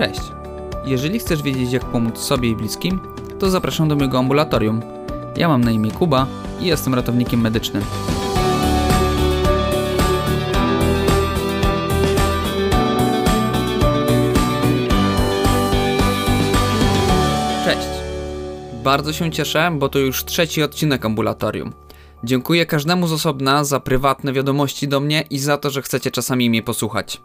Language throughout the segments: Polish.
Cześć. Jeżeli chcesz wiedzieć, jak pomóc sobie i bliskim, to zapraszam do mojego ambulatorium. Ja mam na imię Kuba i jestem ratownikiem medycznym. Cześć. Bardzo się cieszę, bo to już trzeci odcinek ambulatorium. Dziękuję każdemu z osobna za prywatne wiadomości do mnie i za to, że chcecie czasami mnie posłuchać.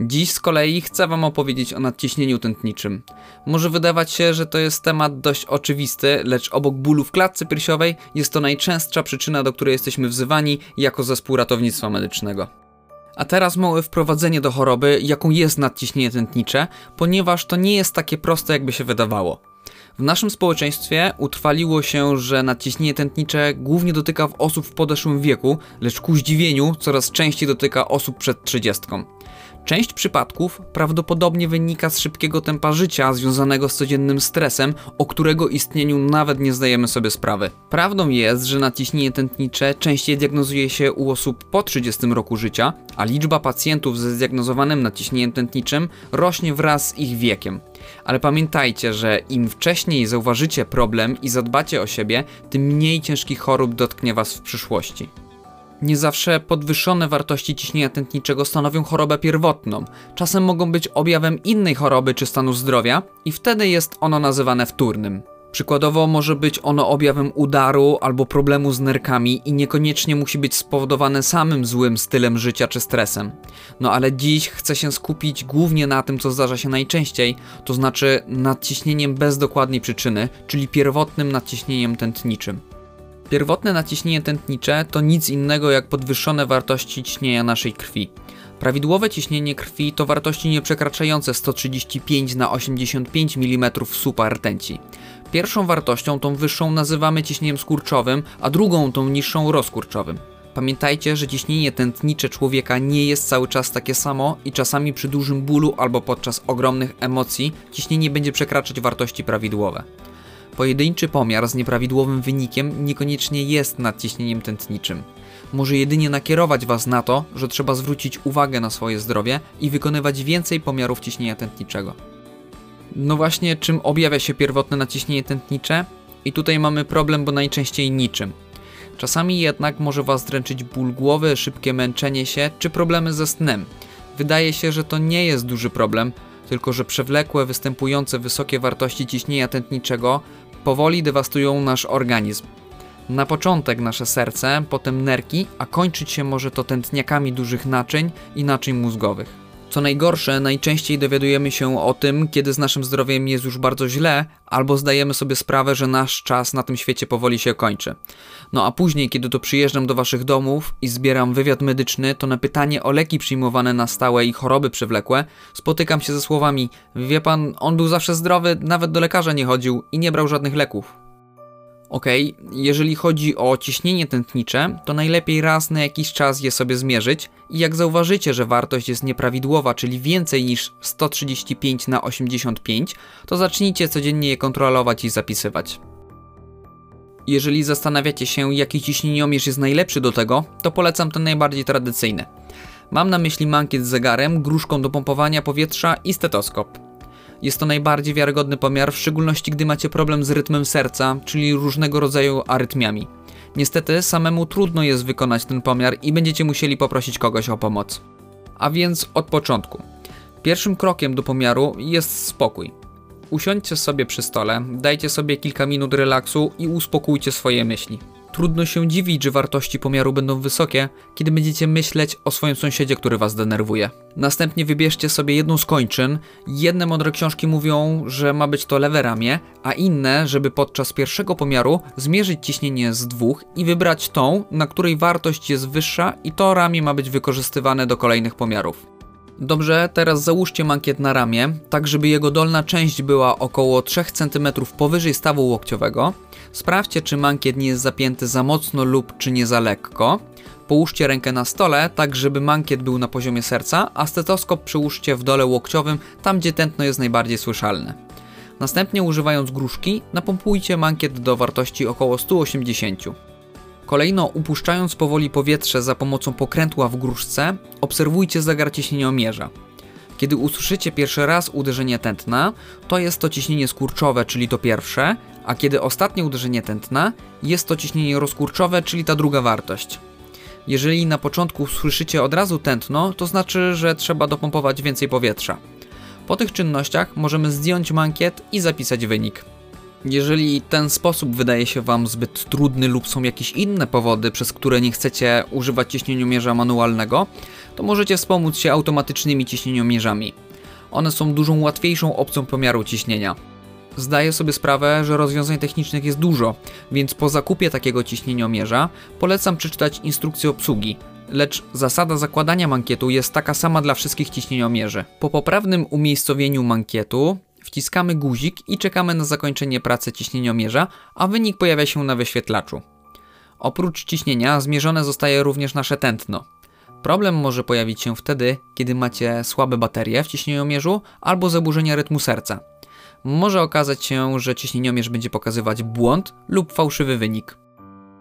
Dziś z kolei chcę Wam opowiedzieć o nadciśnieniu tętniczym. Może wydawać się, że to jest temat dość oczywisty, lecz obok bólu w klatce piersiowej jest to najczęstsza przyczyna, do której jesteśmy wzywani jako zespół ratownictwa medycznego. A teraz małe wprowadzenie do choroby, jaką jest nadciśnienie tętnicze, ponieważ to nie jest takie proste, jakby się wydawało. W naszym społeczeństwie utrwaliło się, że nadciśnienie tętnicze głównie dotyka osób w podeszłym wieku, lecz ku zdziwieniu coraz częściej dotyka osób przed trzydziestką. Część przypadków prawdopodobnie wynika z szybkiego tempa życia związanego z codziennym stresem, o którego istnieniu nawet nie zdajemy sobie sprawy. Prawdą jest, że nadciśnienie tętnicze częściej diagnozuje się u osób po 30 roku życia, a liczba pacjentów ze zdiagnozowanym nadciśnieniem tętniczym rośnie wraz z ich wiekiem. Ale pamiętajcie, że im wcześniej zauważycie problem i zadbacie o siebie, tym mniej ciężkich chorób dotknie Was w przyszłości. Nie zawsze podwyższone wartości ciśnienia tętniczego stanowią chorobę pierwotną. Czasem mogą być objawem innej choroby czy stanu zdrowia i wtedy jest ono nazywane wtórnym. Przykładowo może być ono objawem udaru albo problemu z nerkami i niekoniecznie musi być spowodowane samym złym stylem życia czy stresem. No ale dziś chcę się skupić głównie na tym, co zdarza się najczęściej, to znaczy nadciśnieniem bez dokładnej przyczyny, czyli pierwotnym nadciśnieniem tętniczym. Pierwotne naciśnienie tętnicze to nic innego jak podwyższone wartości ciśnienia naszej krwi. Prawidłowe ciśnienie krwi to wartości nieprzekraczające 135 na 85 mm supa rtęci. Pierwszą wartością, tą wyższą, nazywamy ciśnieniem skurczowym, a drugą, tą niższą, rozkurczowym. Pamiętajcie, że ciśnienie tętnicze człowieka nie jest cały czas takie samo i czasami przy dużym bólu albo podczas ogromnych emocji ciśnienie będzie przekraczać wartości prawidłowe. Pojedynczy pomiar z nieprawidłowym wynikiem niekoniecznie jest nadciśnieniem tętniczym. Może jedynie nakierować Was na to, że trzeba zwrócić uwagę na swoje zdrowie i wykonywać więcej pomiarów ciśnienia tętniczego. No właśnie, czym objawia się pierwotne naciśnienie tętnicze? I tutaj mamy problem, bo najczęściej niczym. Czasami jednak może Was dręczyć ból głowy, szybkie męczenie się czy problemy ze snem. Wydaje się, że to nie jest duży problem, tylko że przewlekłe, występujące wysokie wartości ciśnienia tętniczego powoli dewastują nasz organizm. Na początek nasze serce, potem nerki, a kończyć się może to tętniakami dużych naczyń i naczyń mózgowych. Co najgorsze, najczęściej dowiadujemy się o tym, kiedy z naszym zdrowiem jest już bardzo źle, albo zdajemy sobie sprawę, że nasz czas na tym świecie powoli się kończy. No a później, kiedy to przyjeżdżam do waszych domów i zbieram wywiad medyczny, to na pytanie o leki przyjmowane na stałe i choroby przewlekłe, spotykam się ze słowami: Wie pan, on był zawsze zdrowy, nawet do lekarza nie chodził i nie brał żadnych leków. Ok, jeżeli chodzi o ciśnienie tętnicze, to najlepiej raz na jakiś czas je sobie zmierzyć i jak zauważycie, że wartość jest nieprawidłowa, czyli więcej niż 135 na 85, to zacznijcie codziennie je kontrolować i zapisywać. Jeżeli zastanawiacie się, jaki ciśnieniomierz jest najlepszy do tego, to polecam ten najbardziej tradycyjny. Mam na myśli mankiet z zegarem, gruszką do pompowania powietrza i stetoskop. Jest to najbardziej wiarygodny pomiar, w szczególności gdy macie problem z rytmem serca, czyli różnego rodzaju arytmiami. Niestety, samemu trudno jest wykonać ten pomiar i będziecie musieli poprosić kogoś o pomoc. A więc od początku. Pierwszym krokiem do pomiaru jest spokój. Usiądźcie sobie przy stole, dajcie sobie kilka minut relaksu i uspokójcie swoje myśli. Trudno się dziwić, że wartości pomiaru będą wysokie, kiedy będziecie myśleć o swoim sąsiedzie, który was denerwuje. Następnie wybierzcie sobie jedną z kończyn. Jedne mądre książki mówią, że ma być to lewe ramię, a inne, żeby podczas pierwszego pomiaru zmierzyć ciśnienie z dwóch i wybrać tą, na której wartość jest wyższa i to ramię ma być wykorzystywane do kolejnych pomiarów. Dobrze, teraz załóżcie mankiet na ramię, tak żeby jego dolna część była około 3 cm powyżej stawu łokciowego. Sprawdźcie, czy mankiet nie jest zapięty za mocno lub czy nie za lekko. Połóżcie rękę na stole, tak żeby mankiet był na poziomie serca, a stetoskop przyłóżcie w dole łokciowym, tam gdzie tętno jest najbardziej słyszalne. Następnie używając gruszki, napompujcie mankiet do wartości około 180. Kolejno upuszczając powoli powietrze za pomocą pokrętła w gruszce, obserwujcie zegar ciśnieniomierza. Kiedy usłyszycie pierwszy raz uderzenie tętna, to jest to ciśnienie skurczowe, czyli to pierwsze, a kiedy ostatnie uderzenie tętna, jest to ciśnienie rozkurczowe, czyli ta druga wartość. Jeżeli na początku słyszycie od razu tętno, to znaczy, że trzeba dopompować więcej powietrza. Po tych czynnościach możemy zdjąć mankiet i zapisać wynik. Jeżeli ten sposób wydaje się Wam zbyt trudny lub są jakieś inne powody, przez które nie chcecie używać ciśnieniomierza manualnego, to możecie wspomóc się automatycznymi ciśnieniomierzami. One są dużą łatwiejszą opcją pomiaru ciśnienia. Zdaję sobie sprawę, że rozwiązań technicznych jest dużo, więc po zakupie takiego ciśnieniomierza polecam przeczytać instrukcję obsługi, lecz zasada zakładania mankietu jest taka sama dla wszystkich ciśnieniomierzy. Po poprawnym umiejscowieniu mankietu wciskamy guzik i czekamy na zakończenie pracy ciśnieniomierza, a wynik pojawia się na wyświetlaczu. Oprócz ciśnienia zmierzone zostaje również nasze tętno. Problem może pojawić się wtedy, kiedy macie słabe baterie w ciśnieniomierzu albo zaburzenia rytmu serca. Może okazać się, że ciśnieniomierz będzie pokazywać błąd lub fałszywy wynik.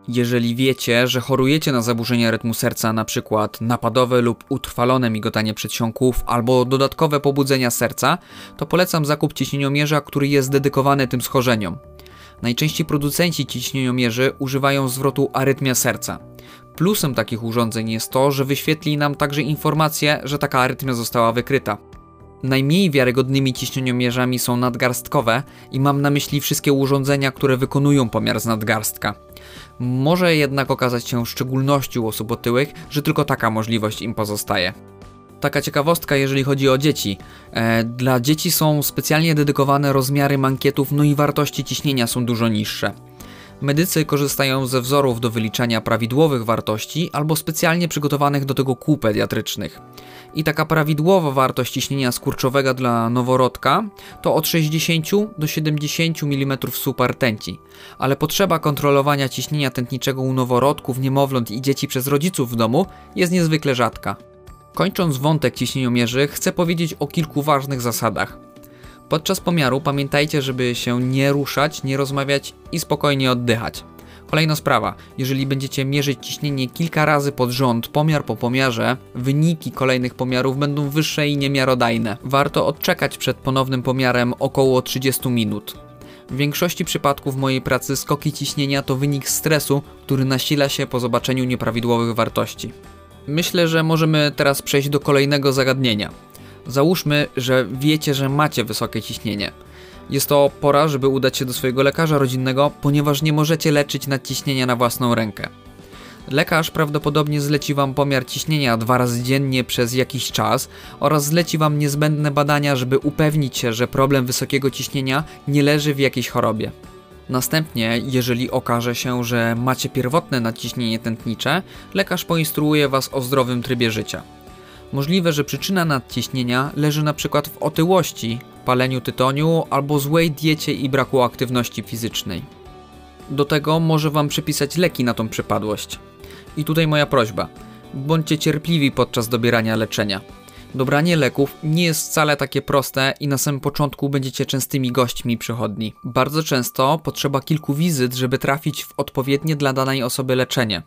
Jeżeli wiecie, że chorujecie na zaburzenia rytmu serca, np. napadowe lub utrwalone migotanie przedsionków albo dodatkowe pobudzenia serca, to polecam zakup ciśnieniomierza, który jest dedykowany tym schorzeniom. Najczęściej producenci ciśnieniomierzy używają zwrotu arytmia serca. Plusem takich urządzeń jest to, że wyświetli nam także informację, że taka arytmia została wykryta. Najmniej wiarygodnymi ciśnieniomierzami są nadgarstkowe i mam na myśli wszystkie urządzenia, które wykonują pomiar z nadgarstka. Może jednak okazać się w szczególności u osób otyłych, że tylko taka możliwość im pozostaje. Taka ciekawostka, jeżeli chodzi o dzieci. E, dla dzieci są specjalnie dedykowane rozmiary mankietów, no i wartości ciśnienia są dużo niższe. Medycy korzystają ze wzorów do wyliczania prawidłowych wartości albo specjalnie przygotowanych do tego kół pediatrycznych. I taka prawidłowa wartość ciśnienia skurczowego dla noworodka to od 60 do 70 mm supertenci, ale potrzeba kontrolowania ciśnienia tętniczego u noworodków, niemowląt i dzieci przez rodziców w domu jest niezwykle rzadka. Kończąc wątek ciśnieniomierzy, chcę powiedzieć o kilku ważnych zasadach. Podczas pomiaru pamiętajcie, żeby się nie ruszać, nie rozmawiać i spokojnie oddychać. Kolejna sprawa, jeżeli będziecie mierzyć ciśnienie kilka razy pod rząd, pomiar po pomiarze, wyniki kolejnych pomiarów będą wyższe i niemiarodajne. Warto odczekać przed ponownym pomiarem około 30 minut. W większości przypadków mojej pracy skoki ciśnienia to wynik stresu, który nasila się po zobaczeniu nieprawidłowych wartości. Myślę, że możemy teraz przejść do kolejnego zagadnienia. Załóżmy, że wiecie, że macie wysokie ciśnienie. Jest to pora, żeby udać się do swojego lekarza rodzinnego, ponieważ nie możecie leczyć nadciśnienia na własną rękę. Lekarz prawdopodobnie zleci Wam pomiar ciśnienia dwa razy dziennie przez jakiś czas oraz zleci Wam niezbędne badania, żeby upewnić się, że problem wysokiego ciśnienia nie leży w jakiejś chorobie. Następnie, jeżeli okaże się, że macie pierwotne nadciśnienie tętnicze, lekarz poinstruuje Was o zdrowym trybie życia. Możliwe, że przyczyna nadciśnienia leży na przykład w otyłości, paleniu tytoniu albo złej diecie i braku aktywności fizycznej. Do tego może Wam przypisać leki na tą przypadłość. I tutaj moja prośba. Bądźcie cierpliwi podczas dobierania leczenia. Dobranie leków nie jest wcale takie proste i na samym początku będziecie częstymi gośćmi przychodni. Bardzo często potrzeba kilku wizyt, żeby trafić w odpowiednie dla danej osoby leczenie.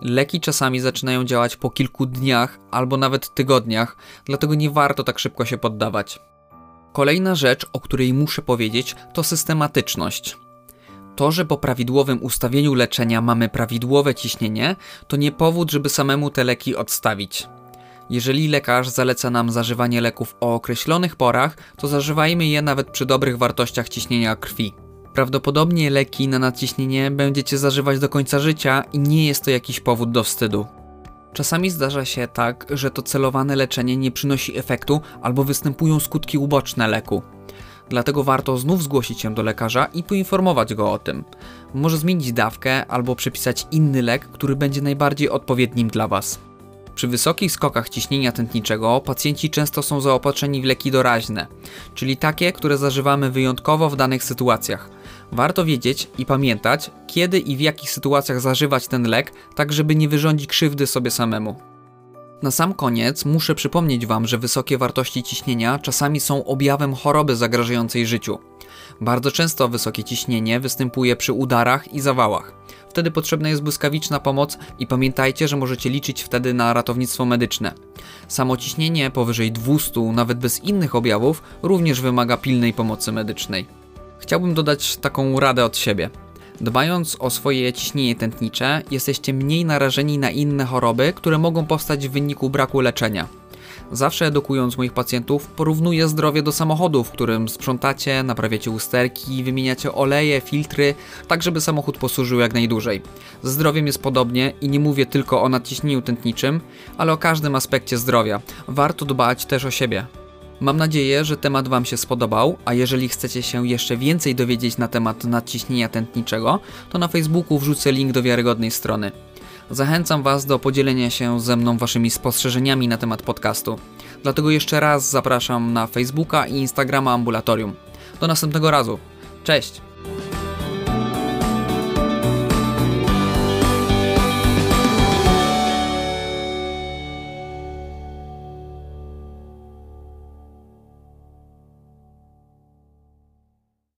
Leki czasami zaczynają działać po kilku dniach albo nawet tygodniach, dlatego nie warto tak szybko się poddawać. Kolejna rzecz, o której muszę powiedzieć, to systematyczność. To, że po prawidłowym ustawieniu leczenia mamy prawidłowe ciśnienie, to nie powód, żeby samemu te leki odstawić. Jeżeli lekarz zaleca nam zażywanie leków o określonych porach, to zażywajmy je nawet przy dobrych wartościach ciśnienia krwi. Prawdopodobnie leki na nadciśnienie będziecie zażywać do końca życia i nie jest to jakiś powód do wstydu. Czasami zdarza się tak, że to celowane leczenie nie przynosi efektu albo występują skutki uboczne leku. Dlatego warto znów zgłosić się do lekarza i poinformować go o tym. Może zmienić dawkę albo przepisać inny lek, który będzie najbardziej odpowiednim dla Was. Przy wysokich skokach ciśnienia tętniczego pacjenci często są zaopatrzeni w leki doraźne, czyli takie, które zażywamy wyjątkowo w danych sytuacjach. Warto wiedzieć i pamiętać, kiedy i w jakich sytuacjach zażywać ten lek, tak żeby nie wyrządzić krzywdy sobie samemu. Na sam koniec muszę przypomnieć Wam, że wysokie wartości ciśnienia czasami są objawem choroby zagrażającej życiu. Bardzo często wysokie ciśnienie występuje przy udarach i zawałach. Wtedy potrzebna jest błyskawiczna pomoc i pamiętajcie, że możecie liczyć wtedy na ratownictwo medyczne. Samo ciśnienie powyżej 200, nawet bez innych objawów, również wymaga pilnej pomocy medycznej. Chciałbym dodać taką radę od siebie. Dbając o swoje ciśnienie tętnicze, jesteście mniej narażeni na inne choroby, które mogą powstać w wyniku braku leczenia. Zawsze edukując moich pacjentów, porównuję zdrowie do samochodu, w którym sprzątacie, naprawiacie usterki, wymieniacie oleje, filtry, tak żeby samochód posłużył jak najdłużej. Z zdrowiem jest podobnie i nie mówię tylko o nadciśnieniu tętniczym, ale o każdym aspekcie zdrowia. Warto dbać też o siebie. Mam nadzieję, że temat Wam się spodobał, a jeżeli chcecie się jeszcze więcej dowiedzieć na temat nadciśnienia tętniczego, to na Facebooku wrzucę link do wiarygodnej strony. Zachęcam Was do podzielenia się ze mną Waszymi spostrzeżeniami na temat podcastu. Dlatego jeszcze raz zapraszam na Facebooka i Instagrama Ambulatorium. Do następnego razu. Cześć!